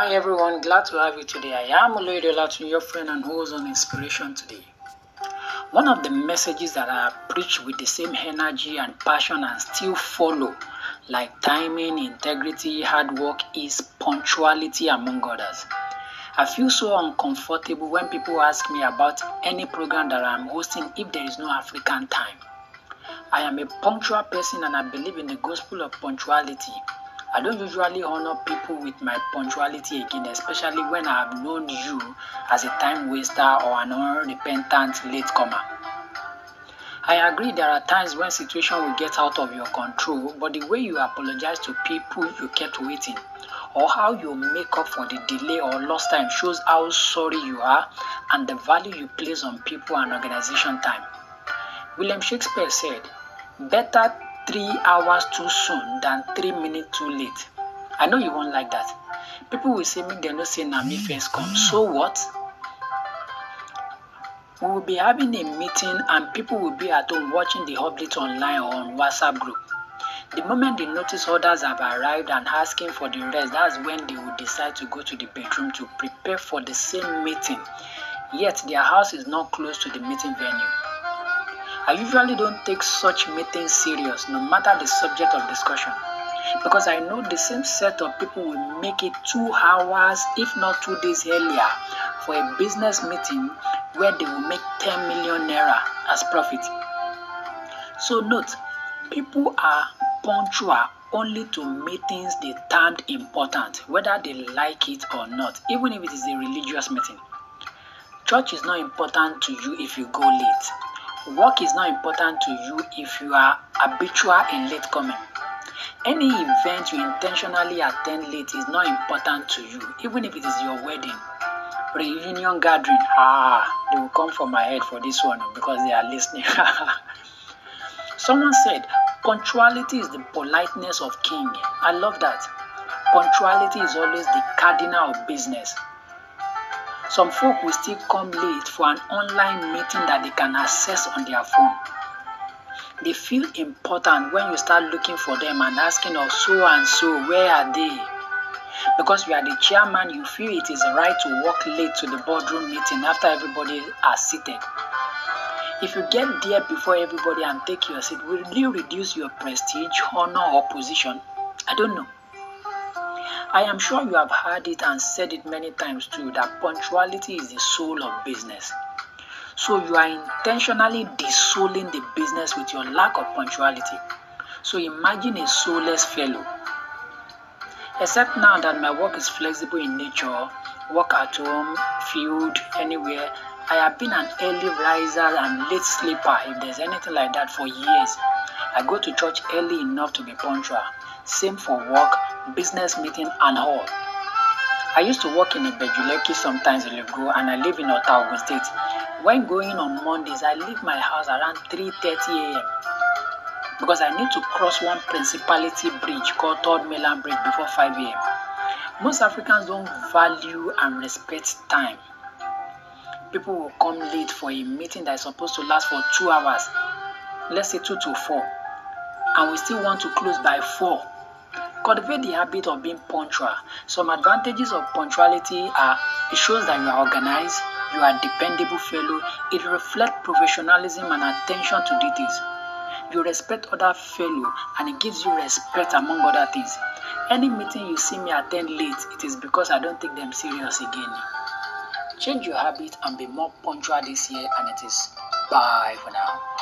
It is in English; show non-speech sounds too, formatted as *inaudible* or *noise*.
Hi everyone, glad to have you today. I am Oloyede your friend and host on Inspiration Today. One of the messages that I preach with the same energy and passion and still follow, like timing, integrity, hard work, is punctuality among others. I feel so uncomfortable when people ask me about any program that I'm hosting if there is no African time. I am a punctual person and I believe in the gospel of punctuality. I don't usually honor people with my punctuality again, especially when I have known you as a time waster or an unrepentant latecomer. I agree there are times when situations will get out of your control, but the way you apologize to people you kept waiting or how you make up for the delay or lost time shows how sorry you are and the value you place on people and organization time. William Shakespeare said, Better three hours too soon than three minutes too late. I know you won't like that. People will say, make them not say, now me mm, first come. Mm. So what? We will be having a meeting and people will be at home watching the update online or on WhatsApp group. The moment they notice others have arrived and asking for the rest, that's when they will decide to go to the bedroom to prepare for the same meeting. Yet their house is not close to the meeting venue. I usually don't take such meetings serious, no matter the subject of discussion, because I know the same set of people will make it two hours, if not two days earlier, for a business meeting where they will make 10 million naira as profit. So, note people are punctual only to meetings they termed important, whether they like it or not, even if it is a religious meeting. Church is not important to you if you go late. Work is not important to you if you are habitual in late coming. Any event you intentionally attend late is not important to you, even if it is your wedding, reunion gathering. Ah, they will come for my head for this one because they are listening. *laughs* Someone said, punctuality is the politeness of king. I love that. Punctuality is always the cardinal of business. Some folk will still come late for an online meeting that they can access on their phone. They feel important when you start looking for them and asking of so and so, where are they? Because you are the chairman, you feel it is right to walk late to the boardroom meeting after everybody has seated. If you get there before everybody and take your seat, will you reduce your prestige, honor, or position? I don't know. I am sure you have heard it and said it many times too that punctuality is the soul of business. So you are intentionally disowning the business with your lack of punctuality. So imagine a soulless fellow. Except now that my work is flexible in nature, work at home, field, anywhere, I have been an early riser and late sleeper if there's anything like that for years. I go to church early enough to be punctual. Same for work, business meeting and all. I used to work in Ibeju-Lekki sometimes in Lagos and I live in Otago State. When going on Mondays, I leave my house around 3.30 a.m. because I need to cross one principality bridge called Third Mainland Bridge before 5 a.m. Most Africans don't value and respect time. People will come late for a meeting that is supposed to last for two hours, let's say two to four, and we still want to close by four. Cultivate the habit of being punctual. Some advantages of punctuality are it shows that you are organized, you are a dependable fellow, it reflects professionalism and attention to details. You respect other fellow and it gives you respect among other things. Any meeting you see me attend late, it is because I don't take them serious again. Change your habit and be more punctual this year and it is bye for now.